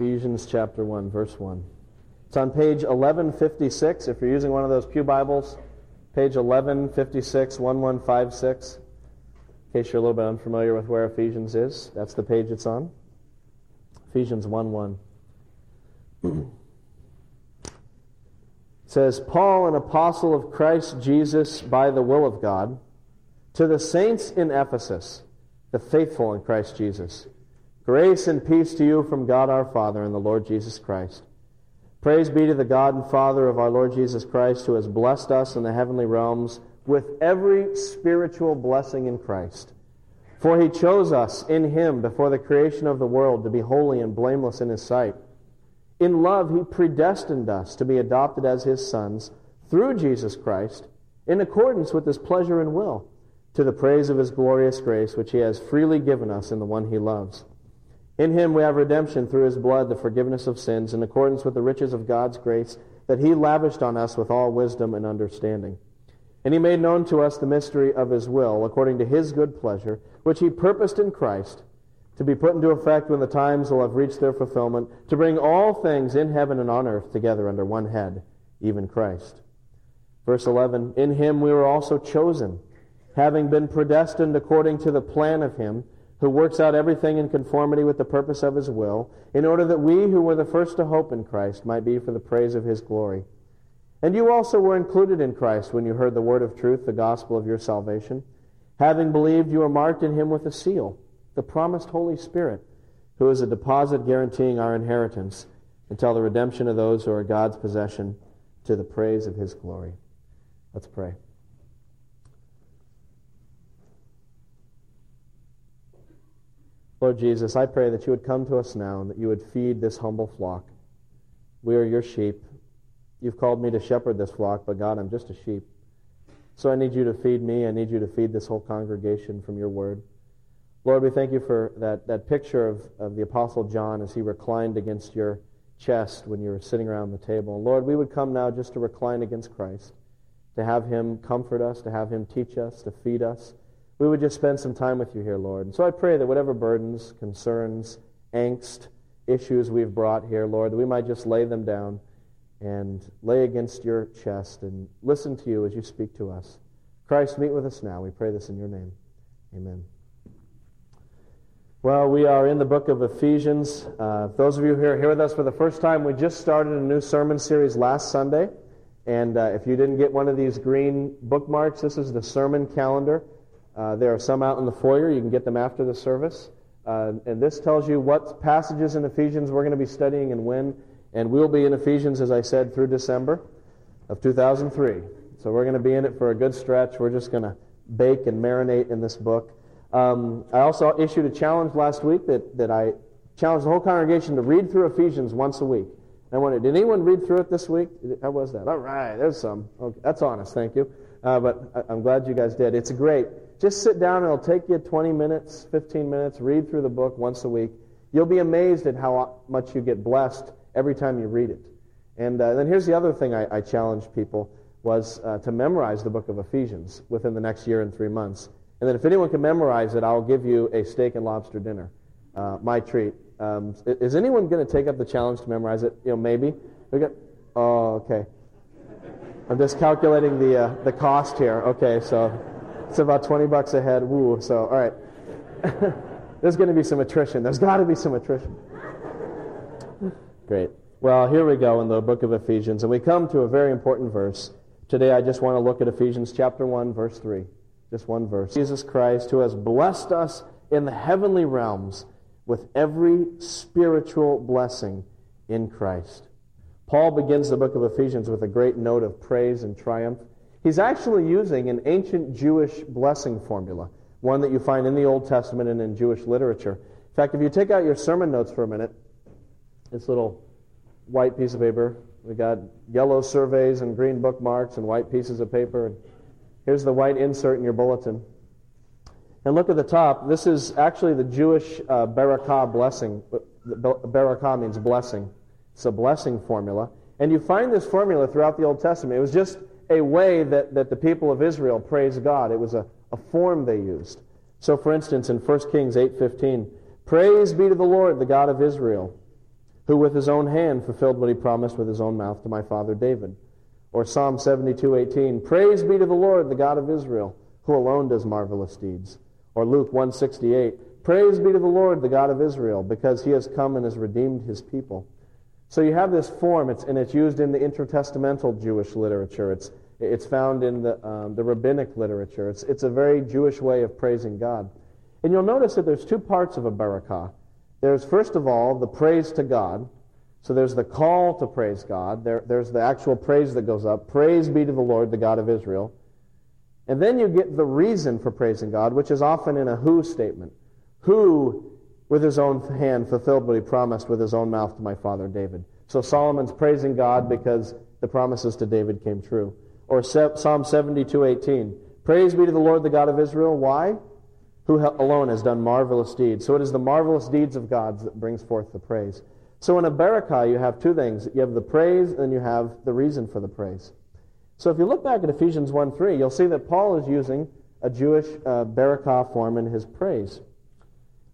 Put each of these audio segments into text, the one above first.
Ephesians chapter 1, verse 1. It's on page 1156. If you're using one of those Pew Bibles, page 1156, 1156. In case you're a little bit unfamiliar with where Ephesians is, that's the page it's on. Ephesians 1 1. it says, Paul, an apostle of Christ Jesus by the will of God, to the saints in Ephesus, the faithful in Christ Jesus. Grace and peace to you from God our Father and the Lord Jesus Christ. Praise be to the God and Father of our Lord Jesus Christ, who has blessed us in the heavenly realms with every spiritual blessing in Christ. For he chose us in him before the creation of the world to be holy and blameless in his sight. In love, he predestined us to be adopted as his sons through Jesus Christ in accordance with his pleasure and will, to the praise of his glorious grace, which he has freely given us in the one he loves. In him we have redemption through his blood, the forgiveness of sins, in accordance with the riches of God's grace that he lavished on us with all wisdom and understanding. And he made known to us the mystery of his will, according to his good pleasure, which he purposed in Christ, to be put into effect when the times will have reached their fulfillment, to bring all things in heaven and on earth together under one head, even Christ. Verse 11 In him we were also chosen, having been predestined according to the plan of him who works out everything in conformity with the purpose of his will, in order that we who were the first to hope in Christ might be for the praise of his glory. And you also were included in Christ when you heard the word of truth, the gospel of your salvation. Having believed, you were marked in him with a seal, the promised Holy Spirit, who is a deposit guaranteeing our inheritance until the redemption of those who are God's possession to the praise of his glory. Let's pray. Lord Jesus, I pray that you would come to us now and that you would feed this humble flock. We are your sheep. You've called me to shepherd this flock, but God, I'm just a sheep. So I need you to feed me. I need you to feed this whole congregation from your word. Lord, we thank you for that, that picture of, of the Apostle John as he reclined against your chest when you were sitting around the table. Lord, we would come now just to recline against Christ, to have him comfort us, to have him teach us, to feed us we would just spend some time with you here, Lord. And so I pray that whatever burdens, concerns, angst, issues we've brought here, Lord, that we might just lay them down and lay against your chest and listen to you as you speak to us. Christ, meet with us now. We pray this in your name. Amen. Well, we are in the book of Ephesians. Uh, those of you who are here with us for the first time, we just started a new sermon series last Sunday. And uh, if you didn't get one of these green bookmarks, this is the sermon calendar. Uh, there are some out in the foyer. You can get them after the service. Uh, and this tells you what passages in Ephesians we're going to be studying and when. And we'll be in Ephesians, as I said, through December of 2003. So we're going to be in it for a good stretch. We're just going to bake and marinate in this book. Um, I also issued a challenge last week that, that I challenged the whole congregation to read through Ephesians once a week. I wondered, did anyone read through it this week? How was that? All right, there's some. Okay, that's honest, thank you. Uh, but I, I'm glad you guys did. It's great. Just sit down and it'll take you 20 minutes, 15 minutes, read through the book once a week. You'll be amazed at how much you get blessed every time you read it. And uh, then here's the other thing I, I challenged people was uh, to memorize the book of Ephesians within the next year and three months. And then if anyone can memorize it, I'll give you a steak and lobster dinner, uh, my treat. Um, is anyone going to take up the challenge to memorize it? You know, maybe. Got. Oh, okay. I'm just calculating the uh, the cost here. Okay, so it's about 20 bucks a head. Woo. So, all right. There's going to be some attrition. There's got to be some attrition. Great. Well, here we go in the book of Ephesians, and we come to a very important verse. Today, I just want to look at Ephesians chapter 1, verse 3. Just one verse. Jesus Christ, who has blessed us in the heavenly realms with every spiritual blessing in Christ. Paul begins the book of Ephesians with a great note of praise and triumph. He's actually using an ancient Jewish blessing formula, one that you find in the Old Testament and in Jewish literature. In fact, if you take out your sermon notes for a minute, this little white piece of paper, we got yellow surveys and green bookmarks and white pieces of paper. And here's the white insert in your bulletin. And look at the top. This is actually the Jewish uh, barakah blessing. Barakah means blessing. It's a blessing formula. And you find this formula throughout the Old Testament. It was just a way that, that the people of Israel praised God. It was a, a form they used. So, for instance, in 1 Kings 8.15, Praise be to the Lord, the God of Israel, who with his own hand fulfilled what he promised with his own mouth to my father David. Or Psalm 72:18, Praise be to the Lord, the God of Israel, who alone does marvelous deeds. Or Luke 168, Praise be to the Lord, the God of Israel, because he has come and has redeemed his people. So you have this form, it's, and it's used in the intertestamental Jewish literature. It's, it's found in the, um, the rabbinic literature. It's, it's a very Jewish way of praising God. And you'll notice that there's two parts of a barakah. There's, first of all, the praise to God. So there's the call to praise God. There, there's the actual praise that goes up. Praise be to the Lord, the God of Israel. And then you get the reason for praising God, which is often in a who statement. Who, with his own hand, fulfilled what he promised with his own mouth to my father David. So Solomon's praising God because the promises to David came true. Or Psalm 72:18. Praise be to the Lord, the God of Israel. Why? who alone has done marvelous deeds. So it is the marvelous deeds of God that brings forth the praise. So in a barakah, you have two things. You have the praise, and then you have the reason for the praise. So if you look back at Ephesians 1 3, you'll see that Paul is using a Jewish uh, barakah form in his praise.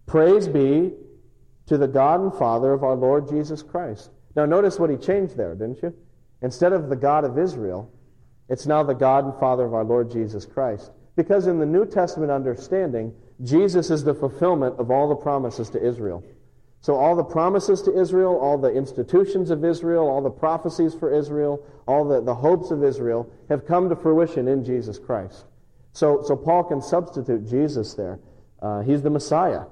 Praise be to the God and Father of our Lord Jesus Christ. Now notice what he changed there, didn't you? Instead of the God of Israel, it's now the God and Father of our Lord Jesus Christ. Because in the New Testament understanding, Jesus is the fulfillment of all the promises to Israel. So, all the promises to Israel, all the institutions of Israel, all the prophecies for Israel, all the, the hopes of Israel have come to fruition in Jesus Christ. So, so Paul can substitute Jesus there. Uh, he's the Messiah.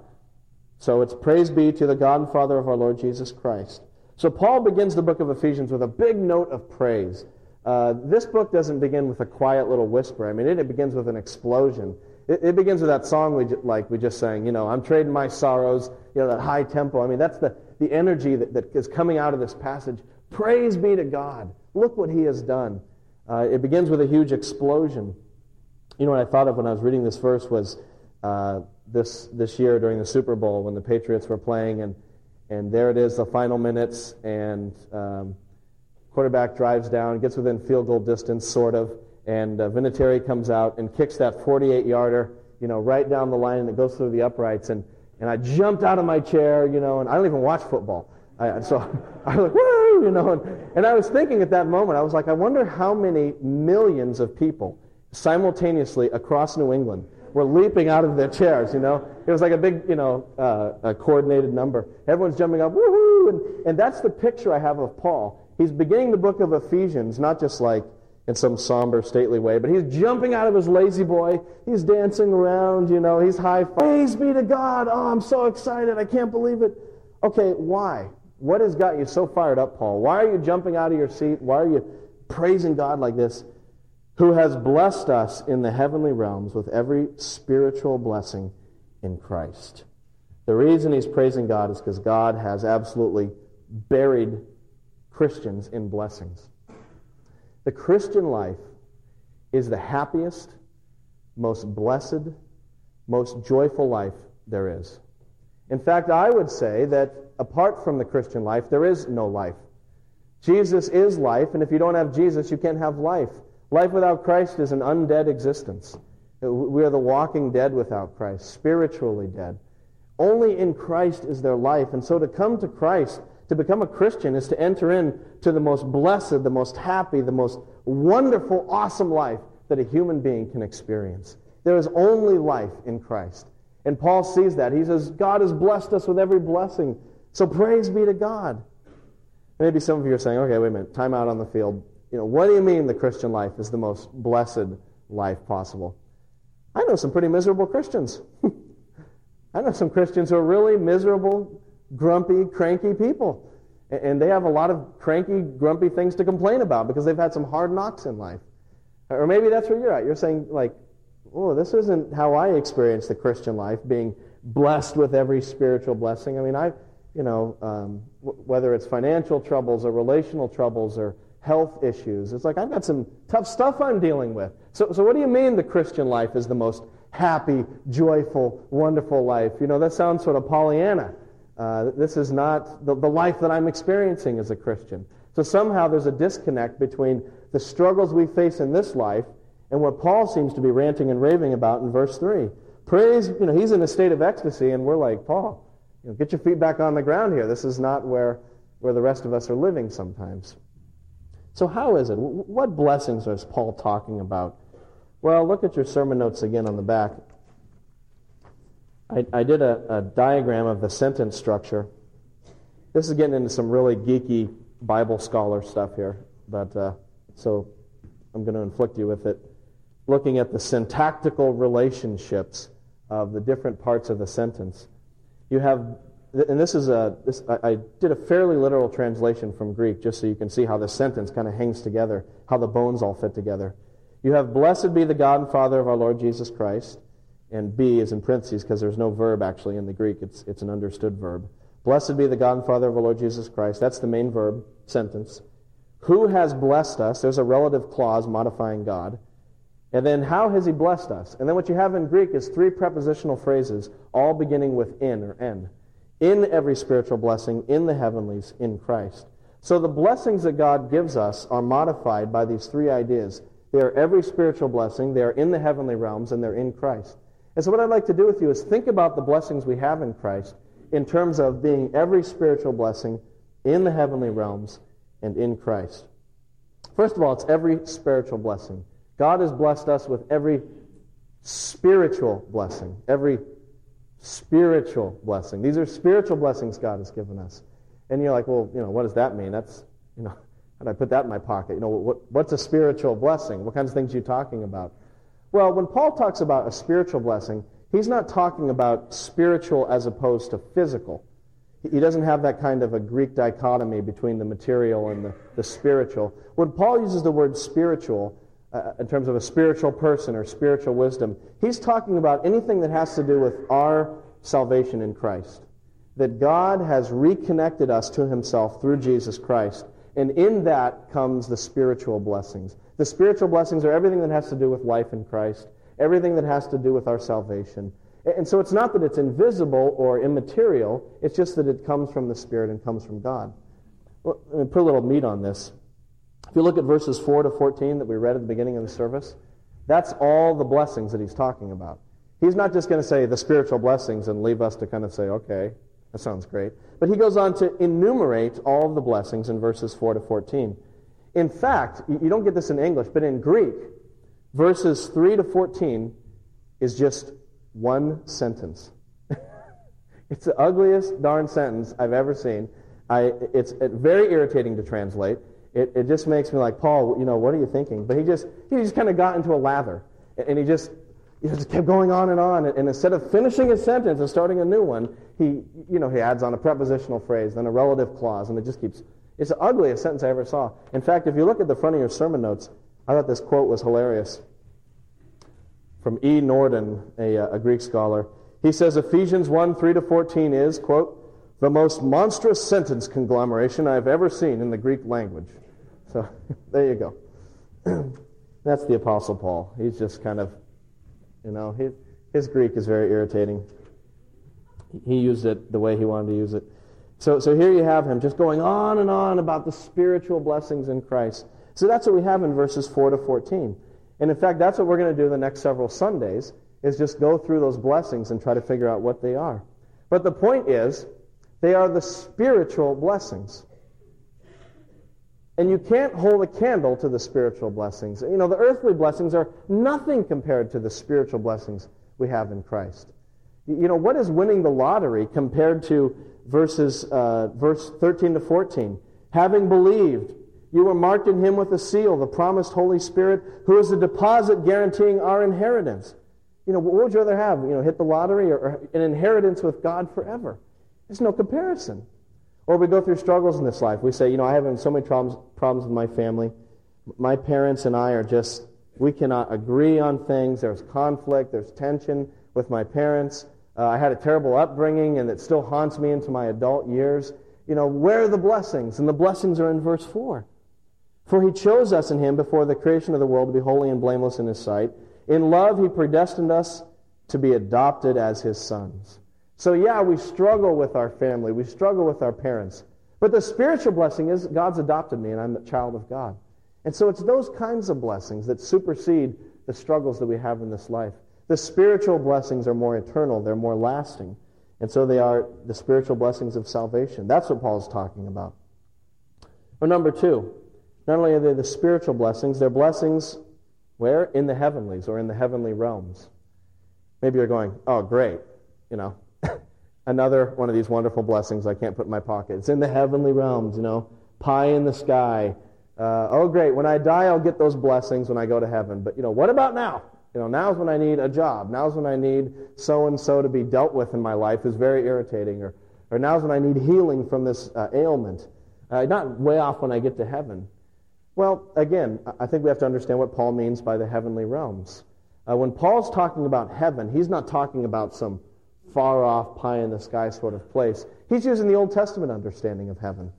So, it's praise be to the God and Father of our Lord Jesus Christ. So, Paul begins the book of Ephesians with a big note of praise. Uh, this book doesn't begin with a quiet little whisper. I mean, it, it begins with an explosion. It, it begins with that song we like we just sang. You know, I'm trading my sorrows. You know, that high tempo. I mean, that's the the energy that, that is coming out of this passage. Praise be to God. Look what He has done. Uh, it begins with a huge explosion. You know what I thought of when I was reading this verse was uh, this this year during the Super Bowl when the Patriots were playing and and there it is, the final minutes, and um, quarterback drives down, gets within field goal distance, sort of, and uh, Vinatieri comes out and kicks that 48-yarder, you know, right down the line, and it goes through the uprights. And, and I jumped out of my chair, you know, and I don't even watch football. I, so I was like, woo, you know, and, and I was thinking at that moment, I was like, I wonder how many millions of people simultaneously across New England were leaping out of their chairs, you know. It was like a big, you know, uh, a coordinated number. Everyone's jumping up, woohoo! And, and that's the picture I have of Paul. He's beginning the book of Ephesians, not just like in some somber, stately way, but he's jumping out of his La-Z-Boy. He's dancing around, you know, he's high. Praise be to God. Oh, I'm so excited. I can't believe it. Okay, why? What has got you so fired up, Paul? Why are you jumping out of your seat? Why are you praising God like this? Who has blessed us in the heavenly realms with every spiritual blessing in Christ. The reason he's praising God is because God has absolutely buried Christians in blessings. The Christian life is the happiest, most blessed, most joyful life there is. In fact, I would say that apart from the Christian life, there is no life. Jesus is life, and if you don't have Jesus, you can't have life. Life without Christ is an undead existence. Uh, we are the walking dead without Christ, spiritually dead. Only in Christ is there life, and so to come to Christ to become a Christian is to enter into the most blessed, the most happy, the most wonderful, awesome life that a human being can experience. There is only life in Christ. And Paul sees that. He says, God has blessed us with every blessing. So praise be to God. Maybe some of you are saying, okay, wait a minute, time out on the field. You know, what do you mean the Christian life is the most blessed life possible? I know some pretty miserable Christians. I know some Christians who are really miserable, grumpy, cranky people. And they have a lot of cranky, grumpy things to complain about because they've had some hard knocks in life. Or maybe that's where you're at. You're saying, like, oh, this isn't how I experience the Christian life, being blessed with every spiritual blessing. I mean, I, you know, um, w- whether it's financial troubles or relational troubles or health issues, it's like I've got some tough stuff I'm dealing with. So, so what do you mean the Christian life is the most happy, joyful, wonderful life? You know, that sounds sort of Pollyanna. Uh, this is not the, the life that I'm experiencing as a Christian. So somehow there's a disconnect between the struggles we face in this life and what Paul seems to be ranting and raving about in verse 3. Praise, you know, he's in a state of ecstasy, and we're like, Paul, you know, get your feet back on the ground here. This is not where where the rest of us are living sometimes. So, how is it? What blessings is Paul talking about? Well, look at your sermon notes again on the back. I, I did a, a diagram of the sentence structure. This is getting into some really geeky Bible scholar stuff here, but uh, so I'm going to inflict you with it. Looking at the syntactical relationships of the different parts of the sentence. You have, and this is a, this, I, did a fairly literal translation from Greek just so you can see how the sentence kind of hangs together, how the bones all fit together. You have, Blessed be the God and Father of our Lord Jesus Christ. And be is in parentheses because there's no verb actually in the Greek, it's, it's an understood verb. Blessed be the God and Father of our Lord Jesus Christ. That's the main verb sentence. Who has blessed us? There's a relative clause modifying God. And then, how has he blessed us? And then, what you have in Greek is three prepositional phrases, all beginning with in or en. In every spiritual blessing, in the heavenlies, in Christ. So, the blessings that God gives us are modified by these three ideas. They are every spiritual blessing, they are in the heavenly realms, and they're in Christ. And so, what I'd like to do with you is think about the blessings we have in Christ in terms of being every spiritual blessing in the heavenly realms and in Christ. First of all, it's every spiritual blessing. God has blessed us with every spiritual blessing, every spiritual blessing. These are spiritual blessings God has given us. And you're like, well, you know, what does that mean? That's, you know, how do I put that in my pocket? You know, what, what's a spiritual blessing? What kinds of things are you talking about? Well, when Paul talks about a spiritual blessing, he's not talking about spiritual as opposed to physical. He doesn't have that kind of a Greek dichotomy between the material and the, the spiritual. When Paul uses the word spiritual, uh, in terms of a spiritual person or spiritual wisdom, he's talking about anything that has to do with our salvation in Christ. That God has reconnected us to himself through Jesus Christ. And in that comes the spiritual blessings. The spiritual blessings are everything that has to do with life in Christ, everything that has to do with our salvation. And so it's not that it's invisible or immaterial, it's just that it comes from the Spirit and comes from God. Well, let me put a little meat on this. If you look at verses 4 to 14 that we read at the beginning of the service, that's all the blessings that he's talking about. He's not just going to say the spiritual blessings and leave us to kind of say, okay, that sounds great. But he goes on to enumerate all of the blessings in verses 4 to 14. In fact, you don't get this in English, but in Greek, verses 3 to 14 is just one sentence. it's the ugliest darn sentence I've ever seen. I, it's very irritating to translate. It, it just makes me like, Paul, you know, what are you thinking? But he just, he just kind of got into a lather. And he just, he just kept going on and on. And instead of finishing his sentence and starting a new one, he, you know, he adds on a prepositional phrase, then a relative clause, and it just keeps, it's the ugliest sentence I ever saw. In fact, if you look at the front of your sermon notes, I thought this quote was hilarious from E. Norden, a, a Greek scholar. He says Ephesians 1 3 to 14 is, quote, the most monstrous sentence conglomeration I've ever seen in the Greek language. So there you go. That's the Apostle Paul. He's just kind of, you know, his, his Greek is very irritating. He used it the way he wanted to use it. So, so here you have him just going on and on about the spiritual blessings in Christ. So that's what we have in verses 4 to 14. And in fact, that's what we're going to do the next several Sundays, is just go through those blessings and try to figure out what they are. But the point is, they are the spiritual blessings. And you can't hold a candle to the spiritual blessings. You know, the earthly blessings are nothing compared to the spiritual blessings we have in Christ. You know, what is winning the lottery compared to verses, uh, verse 13 to 14? Having believed, you were marked in him with a seal, the promised Holy Spirit, who is the deposit guaranteeing our inheritance. You know, what would you rather have? You know, hit the lottery or, or an inheritance with God forever? There's no comparison. Or we go through struggles in this life. We say, you know, I have so many problems, problems with my family. My parents and I are just, we cannot agree on things. There's conflict, there's tension with my parents. Uh, I had a terrible upbringing, and it still haunts me into my adult years. You know, where are the blessings? And the blessings are in verse 4. For he chose us in him before the creation of the world to be holy and blameless in his sight. In love, he predestined us to be adopted as his sons. So, yeah, we struggle with our family, we struggle with our parents. But the spiritual blessing is God's adopted me and I'm a child of God. And so it's those kinds of blessings that supersede the struggles that we have in this life. The spiritual blessings are more eternal, they're more lasting. And so they are the spiritual blessings of salvation. That's what Paul's talking about. Or number two, not only are they the spiritual blessings, they're blessings where? In the heavenlies or in the heavenly realms. Maybe you're going, oh, great, you know, another one of these wonderful blessings I can't put in my pocket. It's in the heavenly realms, you know, pie in the sky. Uh, oh, great, when I die, I'll get those blessings when I go to heaven. But, you know, what about now? You know, now's when I need a job. Now's when I need so and so to be dealt with in my life is very irritating. Or, or now's when I need healing from this uh, ailment. Uh, not way off when I get to heaven. Well, again, I think we have to understand what Paul means by the heavenly realms. Uh, when Paul's talking about heaven, he's not talking about some far off, pie in the sky sort of place. He's using the Old Testament understanding of heaven.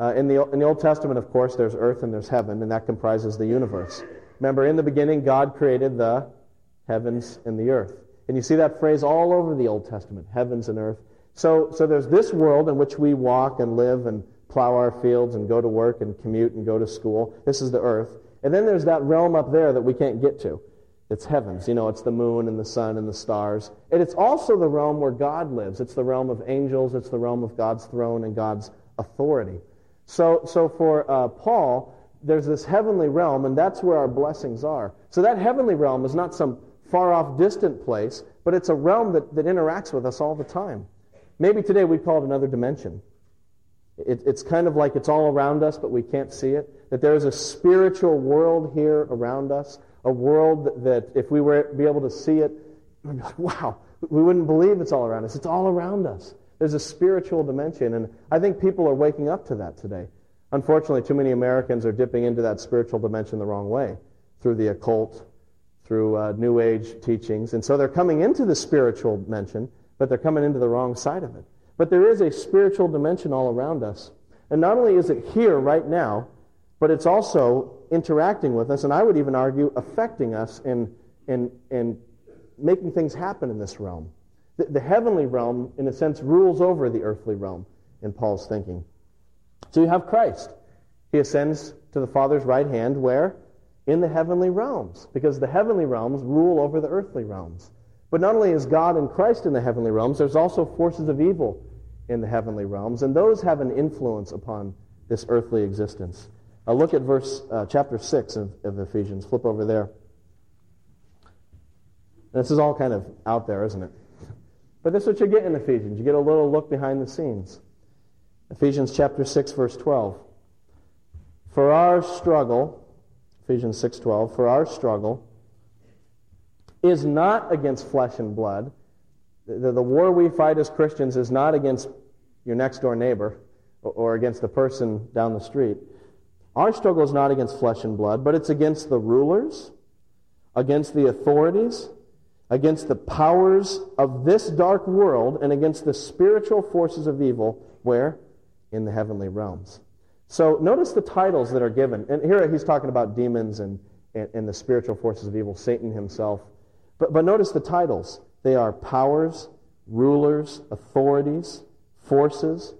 Uh, in, the, in the Old Testament, of course, there's earth and there's heaven, and that comprises the universe. Remember, in the beginning, God created the heavens and the earth. And you see that phrase all over the Old Testament heavens and earth. So, so there's this world in which we walk and live and plow our fields and go to work and commute and go to school. This is the earth. And then there's that realm up there that we can't get to. It's heavens. You know, it's the moon and the sun and the stars. And it's also the realm where God lives. It's the realm of angels. It's the realm of God's throne and God's authority. So, so for uh, Paul, there's this heavenly realm, and that's where our blessings are. So that heavenly realm is not some far off, distant place, but it's a realm that, that interacts with us all the time. Maybe today we call it another dimension. It, it's kind of like it's all around us, but we can't see it. That there is a spiritual world here around us, a world that, if we were be able to see it, we'd be like, wow, we wouldn't believe it's all around us. It's all around us. There's a spiritual dimension, and I think people are waking up to that today. Unfortunately, too many Americans are dipping into that spiritual dimension the wrong way through the occult, through uh, New Age teachings. And so they're coming into the spiritual dimension, but they're coming into the wrong side of it. But there is a spiritual dimension all around us. And not only is it here right now, but it's also interacting with us, and I would even argue affecting us in, in, in making things happen in this realm. The, the heavenly realm, in a sense, rules over the earthly realm in Paul's thinking. So you have Christ. He ascends to the Father's right hand, where? In the heavenly realms, because the heavenly realms rule over the earthly realms. But not only is God and Christ in the heavenly realms, there's also forces of evil in the heavenly realms, and those have an influence upon this earthly existence. Uh, look at verse uh, chapter 6 of, of Ephesians. Flip over there. This is all kind of out there, isn't it? But this is what you get in Ephesians. You get a little look behind the scenes. Ephesians chapter 6, verse 12. For our struggle, Ephesians 6:12, for our struggle is not against flesh and blood. The, the, war we fight as Christians is not against your next door neighbor or, or against the person down the street. Our struggle is not against flesh and blood, but it's against the rulers, against the authorities, against the powers of this dark world, and against the spiritual forces of evil. Where? In the heavenly realms. So notice the titles that are given. And here he's talking about demons and, and, and the spiritual forces of evil, Satan himself. But, but notice the titles. They are powers, rulers, authorities, forces,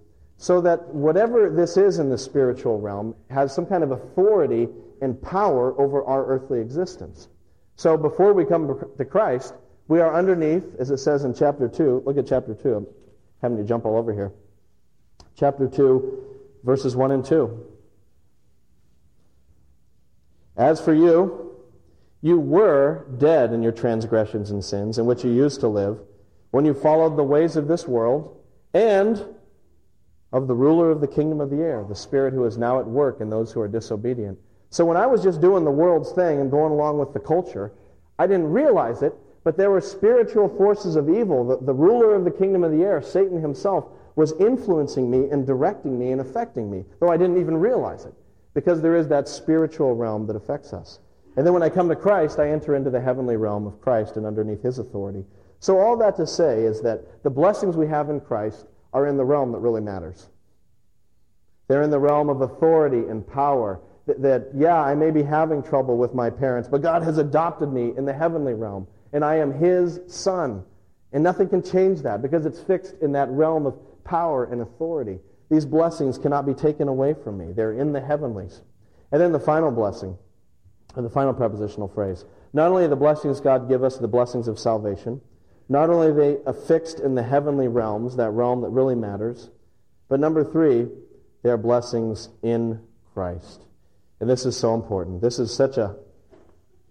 so that whatever this is in the spiritual realm has some kind of authority and power over our earthly existence. So before we come to Christ, we are underneath, as it says in chapter 2. Look at chapter 2. I'm having to jump all over here. Chapter 2, verses 1 and 2. As for you, you were dead in your transgressions and sins in which you used to live when you followed the ways of this world and of the ruler of the kingdom of the air, the spirit who is now at work in those who are disobedient. So when I was just doing the world's thing and going along with the culture, I didn't realize it, but there were spiritual forces of evil. The, the ruler of the kingdom of the air, Satan himself, was influencing me and directing me and affecting me, though I didn't even realize it, because there is that spiritual realm that affects us. And then when I come to Christ, I enter into the heavenly realm of Christ and underneath his authority. So, all that to say is that the blessings we have in Christ are in the realm that really matters. They're in the realm of authority and power. That, that, yeah, I may be having trouble with my parents, but God has adopted me in the heavenly realm, and I am his son. And nothing can change that because it's fixed in that realm of power and authority. These blessings cannot be taken away from me. They're in the heavenlies. And then the final blessing and the final prepositional phrase. Not only the blessings God give us, the blessings of salvation, not only are they affixed in the heavenly realms, that realm that really matters, but number three, they are blessings in Christ. And this is so important. This is such a,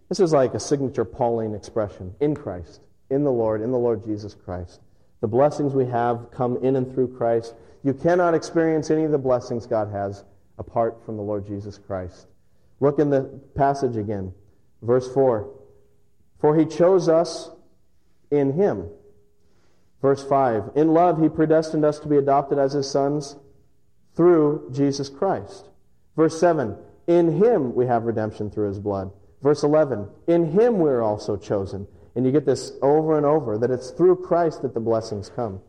this is like a signature Pauline expression in Christ, in the Lord, in the Lord Jesus Christ. The blessings we have come in and through Christ. You cannot experience any of the blessings God has apart from the Lord Jesus Christ. Look in the passage again, verse 4. For he chose us in him. Verse 5. In love, he predestined us to be adopted as his sons through Jesus Christ. Verse 7. In him we have redemption through his blood. Verse 11. In him we are also chosen. And you get this over and over that it's through Christ that the blessings come.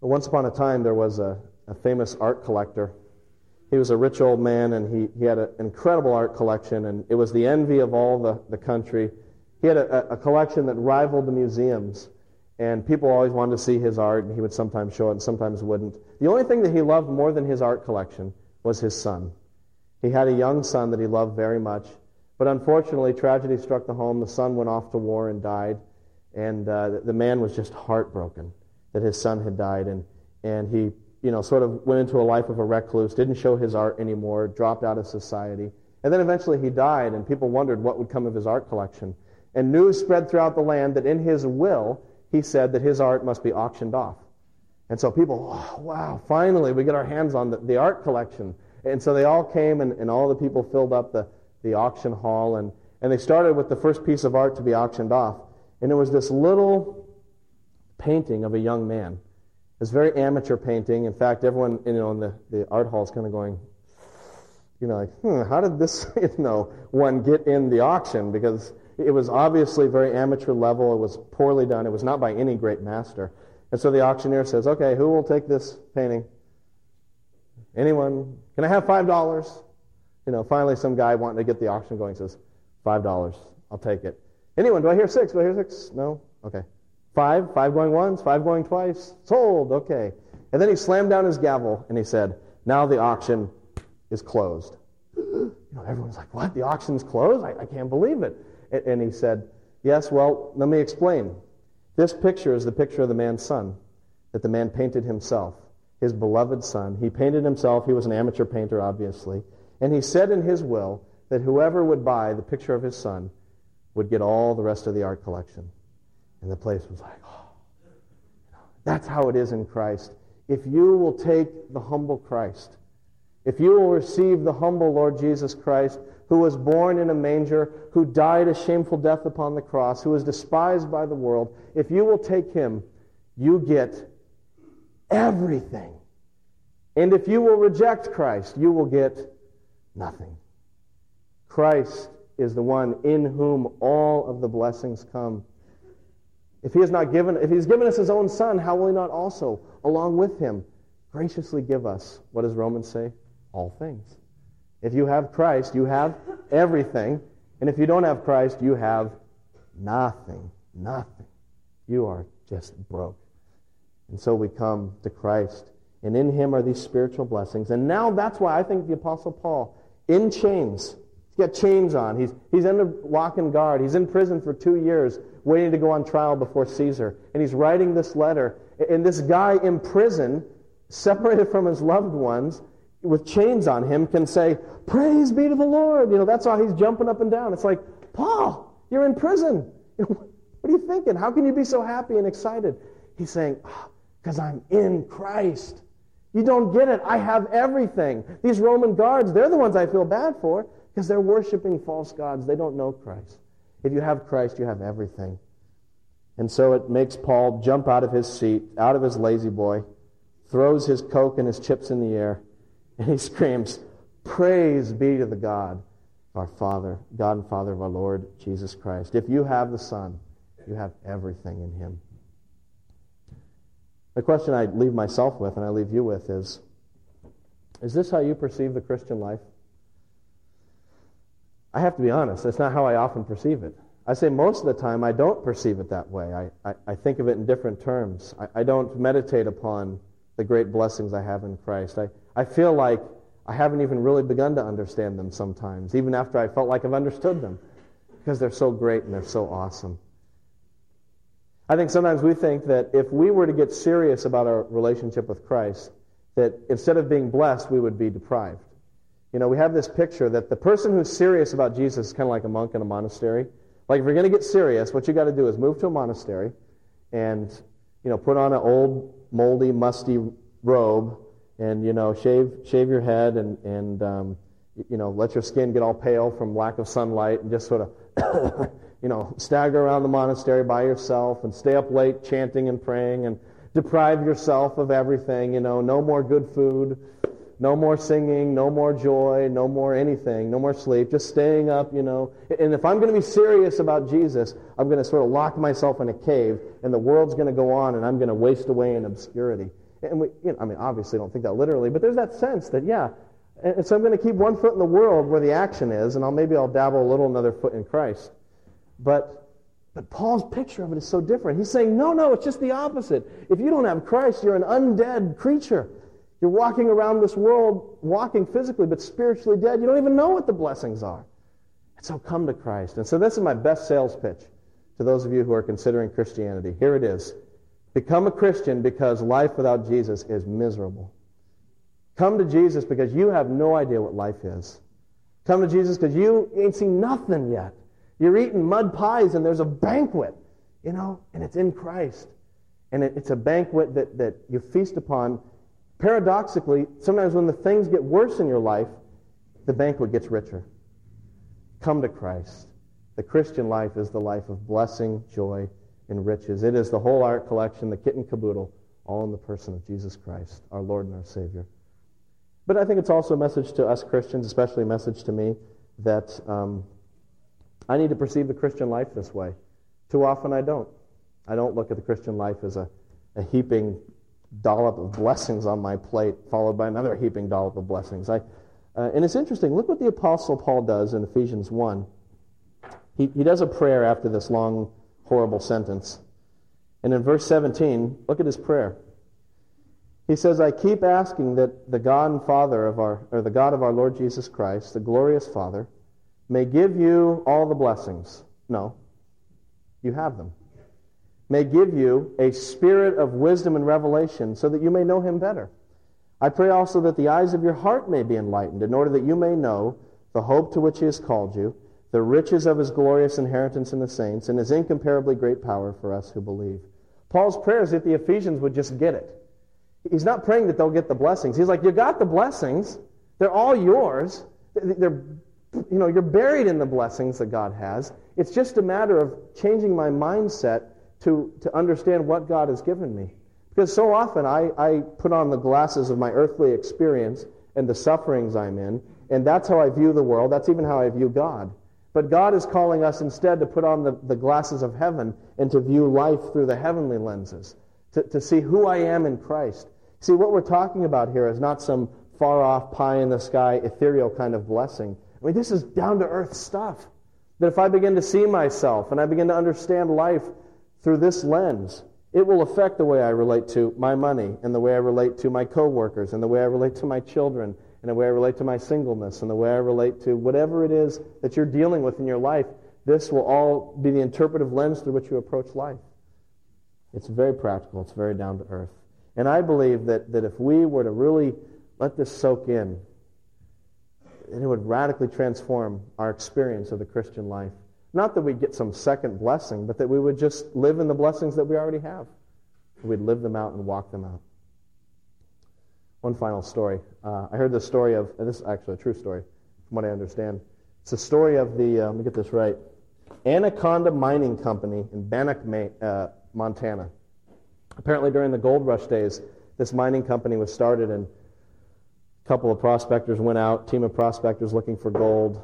Once upon a time, there was a, a famous art collector. He was a rich old man, and he, he had an incredible art collection, and it was the envy of all the, the country. He had a, a collection that rivaled the museums, and people always wanted to see his art, and he would sometimes show it and sometimes wouldn't. The only thing that he loved more than his art collection was his son. He had a young son that he loved very much, but unfortunately, tragedy struck the home. The son went off to war and died, and uh, the man was just heartbroken that his son had died, and, and he you know, sort of went into a life of a recluse, didn't show his art anymore, dropped out of society. And then eventually he died, and people wondered what would come of his art collection. And news spread throughout the land that in his will, he said that his art must be auctioned off. And so people, oh, wow, finally we get our hands on the, the art collection. And so they all came, and, and all the people filled up the, the auction hall, and, and they started with the first piece of art to be auctioned off. And it was this little painting of a young man it's very amateur painting. In fact, everyone you know in the, the art hall is kind of going, you know, like, hmm, how did this you know one get in the auction? Because it was obviously very amateur level. It was poorly done. It was not by any great master. And so the auctioneer says, okay, who will take this painting? Anyone? Can I have five dollars? You know, finally some guy wanting to get the auction going says, five dollars. I'll take it. Anyone? Do I hear six? Do I hear six? No? Okay. Five, five going once, five going twice. Sold, okay. And then he slammed down his gavel and he said, Now the auction is closed. You know, everyone's like, What? The auction's closed? I, I can't believe it. And, he said, Yes, well, let me explain. This picture is the picture of the man's son that the man painted himself, his beloved son. He painted himself. He was an amateur painter, obviously. And he said in his will that whoever would buy the picture of his son would get all the rest of the art collection. And the place was like, oh. That's how it is in Christ. If you will take the humble Christ, if you will receive the humble Lord Jesus Christ, who was born in a manger, who died a shameful death upon the cross, who was despised by the world, if you will take him, you get everything. And if you will reject Christ, you will get nothing. Christ is the one in whom all of the blessings come. If he has not given, if he's given us his own son, how will he not also, along with him, graciously give us, what does Romans say? All things. If you have Christ, you have everything. And if you don't have Christ, you have nothing. Nothing. You are just broke. And so we come to Christ. And in him are these spiritual blessings. And now that's why I think the Apostle Paul, in chains, he's got chains on. He's, he's under lock and guard. He's in prison for two years waiting to go on trial before Caesar. And he's writing this letter. And this guy in prison, separated from his loved ones, with chains on him, can say, Praise be to the Lord. You know, that's why he's jumping up and down. It's like, Paul, you're in prison. what are you thinking? How can you be so happy and excited? He's saying, ah, Because oh, I'm in Christ. You don't get it. I have everything. These Roman guards, they're the ones I feel bad for because they're worshiping false gods. They don't know Christ. If you have Christ, you have everything. And so it makes Paul jump out of his seat, out of his La-Z-Boy, throws his Coke and his chips in the air, and he screams, Praise be to the God, our Father, God and Father of our Lord Jesus Christ. If you have the Son, you have everything in him. The question I leave myself with and I leave you with is Is this how you perceive the Christian life? I have to be honest, that's not how I often perceive it. I say most of the time I don't perceive it that way. I, I, I think of it in different terms. I, I, don't meditate upon the great blessings I have in Christ. I, I feel like I haven't even really begun to understand them sometimes, even after I felt like I've understood them, because they're so great and they're so awesome. I think sometimes we think that if we were to get serious about our relationship with Christ, that instead of being blessed, we would be deprived. You know, we have this picture that the person who's serious about Jesus is kind of like a monk in a monastery. Like, if you're going to get serious, what you got to do is move to a monastery and, you know, put on an old, moldy, musty robe and, you know, shave, shave your head and, and um, you know, let your skin get all pale from lack of sunlight and just sort of, you know, stagger around the monastery by yourself and stay up late chanting and praying and deprive yourself of everything, you know, no more good food, no more singing, no more joy, no more anything, no more sleep, just staying up, you know. And if I'm going to be serious about Jesus, I'm going to sort of lock myself in a cave and the world's going to go on and I'm going to waste away in obscurity. And we, you know, I mean, obviously don't think that literally, but there's that sense that, yeah, and so I'm going to keep one foot in the world where the action is, and I'll maybe I'll dabble a little another foot in Christ. But but Paul's picture of it is so different. He's saying, no, no, it's just the opposite. If you don't have Christ, you're an undead creature. You're walking around this world, walking physically, but spiritually dead. You don't even know what the blessings are. And so come to Christ. And so this is my best sales pitch to those of you who are considering Christianity. Here it is. Become a Christian because life without Jesus is miserable. Come to Jesus because you have no idea what life is. Come to Jesus because you ain't seen nothing yet. You're eating mud pies and there's a banquet, you know, and it's in Christ. And it, it's a banquet that, that you feast upon. Paradoxically, sometimes when the things get worse in your life, the banquet gets richer. Come to Christ. The Christian life is the life of blessing, joy, and riches. It is the whole art collection, the kit and caboodle, all in the person of Jesus Christ, our Lord and our Savior. But I think it's also a message to us Christians, especially a message to me, that um, I need to perceive the Christian life this way. Too often I don't. I don't look at the Christian life as a, a heaping dollop of blessings on my plate, followed by another heaping dollop of blessings. I, uh, and it's interesting. Look what the Apostle Paul does in Ephesians 1. He, he does a prayer after this long, horrible sentence. And in verse 17, look at his prayer. He says, I keep asking that the God and Father of our, or the God of our Lord Jesus Christ, the glorious Father, may give you all the blessings. No, you have them. May give you a spirit of wisdom and revelation so that you may know him better. I pray also that the eyes of your heart may be enlightened, in order that you may know the hope to which he has called you, the riches of his glorious inheritance in the saints, and his incomparably great power for us who believe. Paul's prayer is that the Ephesians would just get it. He's not praying that they'll get the blessings. He's like, You got the blessings. They're all yours. They're, you know, you're buried in the blessings that God has. It's just a matter of changing my mindset to, to understand what God has given me. Because so often I, I put on the glasses of my earthly experience and the sufferings I'm in, and that's how I view the world. That's even how I view God. But God is calling us instead to put on the, the glasses of heaven and to view life through the heavenly lenses, to, to see who I am in Christ. See, what we're talking about here is not some far off, pie in the sky, ethereal kind of blessing. I mean, this is down to earth stuff. That if I begin to see myself and I begin to understand life through this lens, it will affect the way I relate to my money and the way I relate to my coworkers and the way I relate to my children and the way I relate to my singleness and the way I relate to whatever it is that you're dealing with in your life. This will all be the interpretive lens through which you approach life. It's very practical. It's very down to earth. And I believe that, that if we were to really let this soak in, it would radically transform our experience of the Christian life. Not that we'd get some second blessing, but that we would just live in the blessings that we already have. We'd live them out and walk them out. One final story. Uh, I heard the story of, and this is actually a true story, from what I understand. It's the story of the, uh, let me get this right, Anaconda Mining Company in Bannack, uh, Montana. Apparently, during the gold rush days, this mining company was started, and a couple of prospectors went out, team of prospectors looking for gold,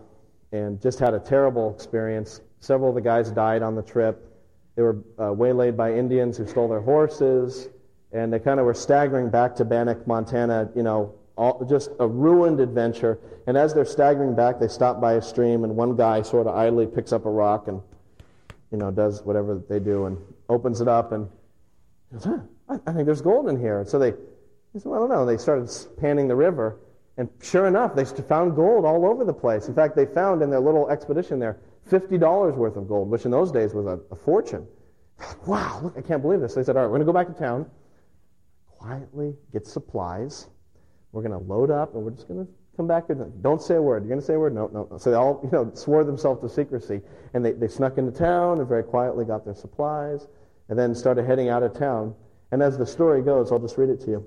and just had a terrible experience. Several of the guys died on the trip. They were uh, waylaid by Indians who stole their horses, and they kind of were staggering back to Bannack, Montana, you know, all, just a ruined adventure. And as they're staggering back, they stop by a stream, and one guy sort of idly picks up a rock and, you know, does whatever they do and opens it up and goes, huh, I, think there's gold in here. And so they, they said, well, I don't know. They started panning the river. And sure enough, they found gold all over the place. In fact, they found in their little expedition there $50 worth of gold, which in those days was a, a fortune. Wow, look, I can't believe this. They said, all right, we're going to go back to town, quietly get supplies, We're going to load up and we're just going to come back. And don't say a word. You're going to say a word? No, no, no. So they all, you know, swore themselves to secrecy. And they, they snuck into town and very quietly got their supplies and then started heading out of town. And as the story goes, I'll just read it to you.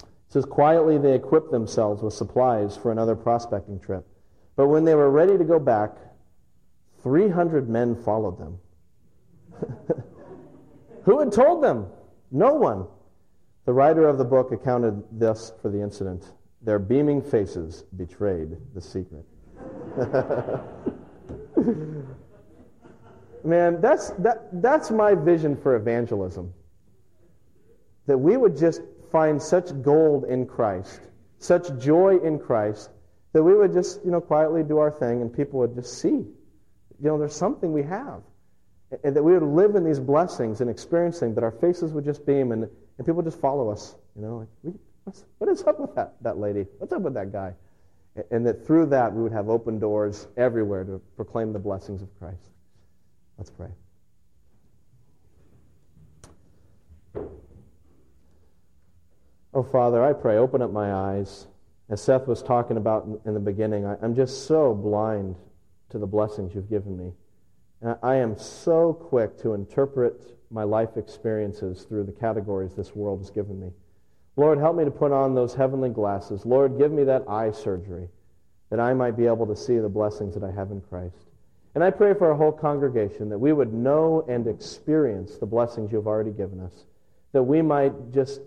It says, Quietly they equipped themselves with supplies for another prospecting trip. But when they were ready to go back, 300 men followed them. Who had told them? No one. The writer of the book accounted this for the incident. Their beaming faces betrayed the secret. Man, that's, that, that's my vision for evangelism. That we would just find such gold in Christ, such joy in Christ, that we would just, you know, quietly do our thing and people would just see, you know, there's something we have. And that we would live in these blessings and experiencing that our faces would just beam and, and people just follow us. You know, like, we, what is up with that, that lady? What's up with that guy? And that through that we would have open doors everywhere to proclaim the blessings of Christ. Let's pray. Oh, Father, I pray, open up my eyes. As Seth was talking about in the beginning, I, am just so blind to the blessings you've given me. And I am so quick to interpret my life experiences through the categories this world has given me. Lord, help me to put on those heavenly glasses. Lord, give me that eye surgery that I might be able to see the blessings that I have in Christ. And I pray for our whole congregation that we would know and experience the blessings you've already given us, that we might just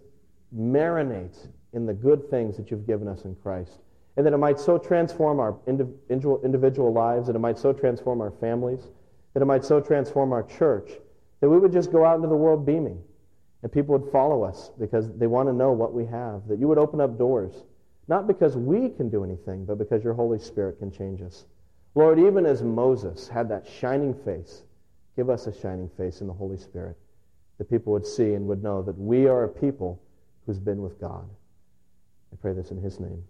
marinate in the good things that you've given us in Christ, and that it might so transform our individual, individual lives, that it might so transform our families, that it might so transform our church, that we would just go out into the world beaming, and people would follow us because they want to know what we have, that you would open up doors, not because we can do anything, but because your Holy Spirit can change us. Lord, even as Moses had that shining face, give us a shining face in the Holy Spirit, that people would see and would know that we are a people who's been with God. I pray this in his name.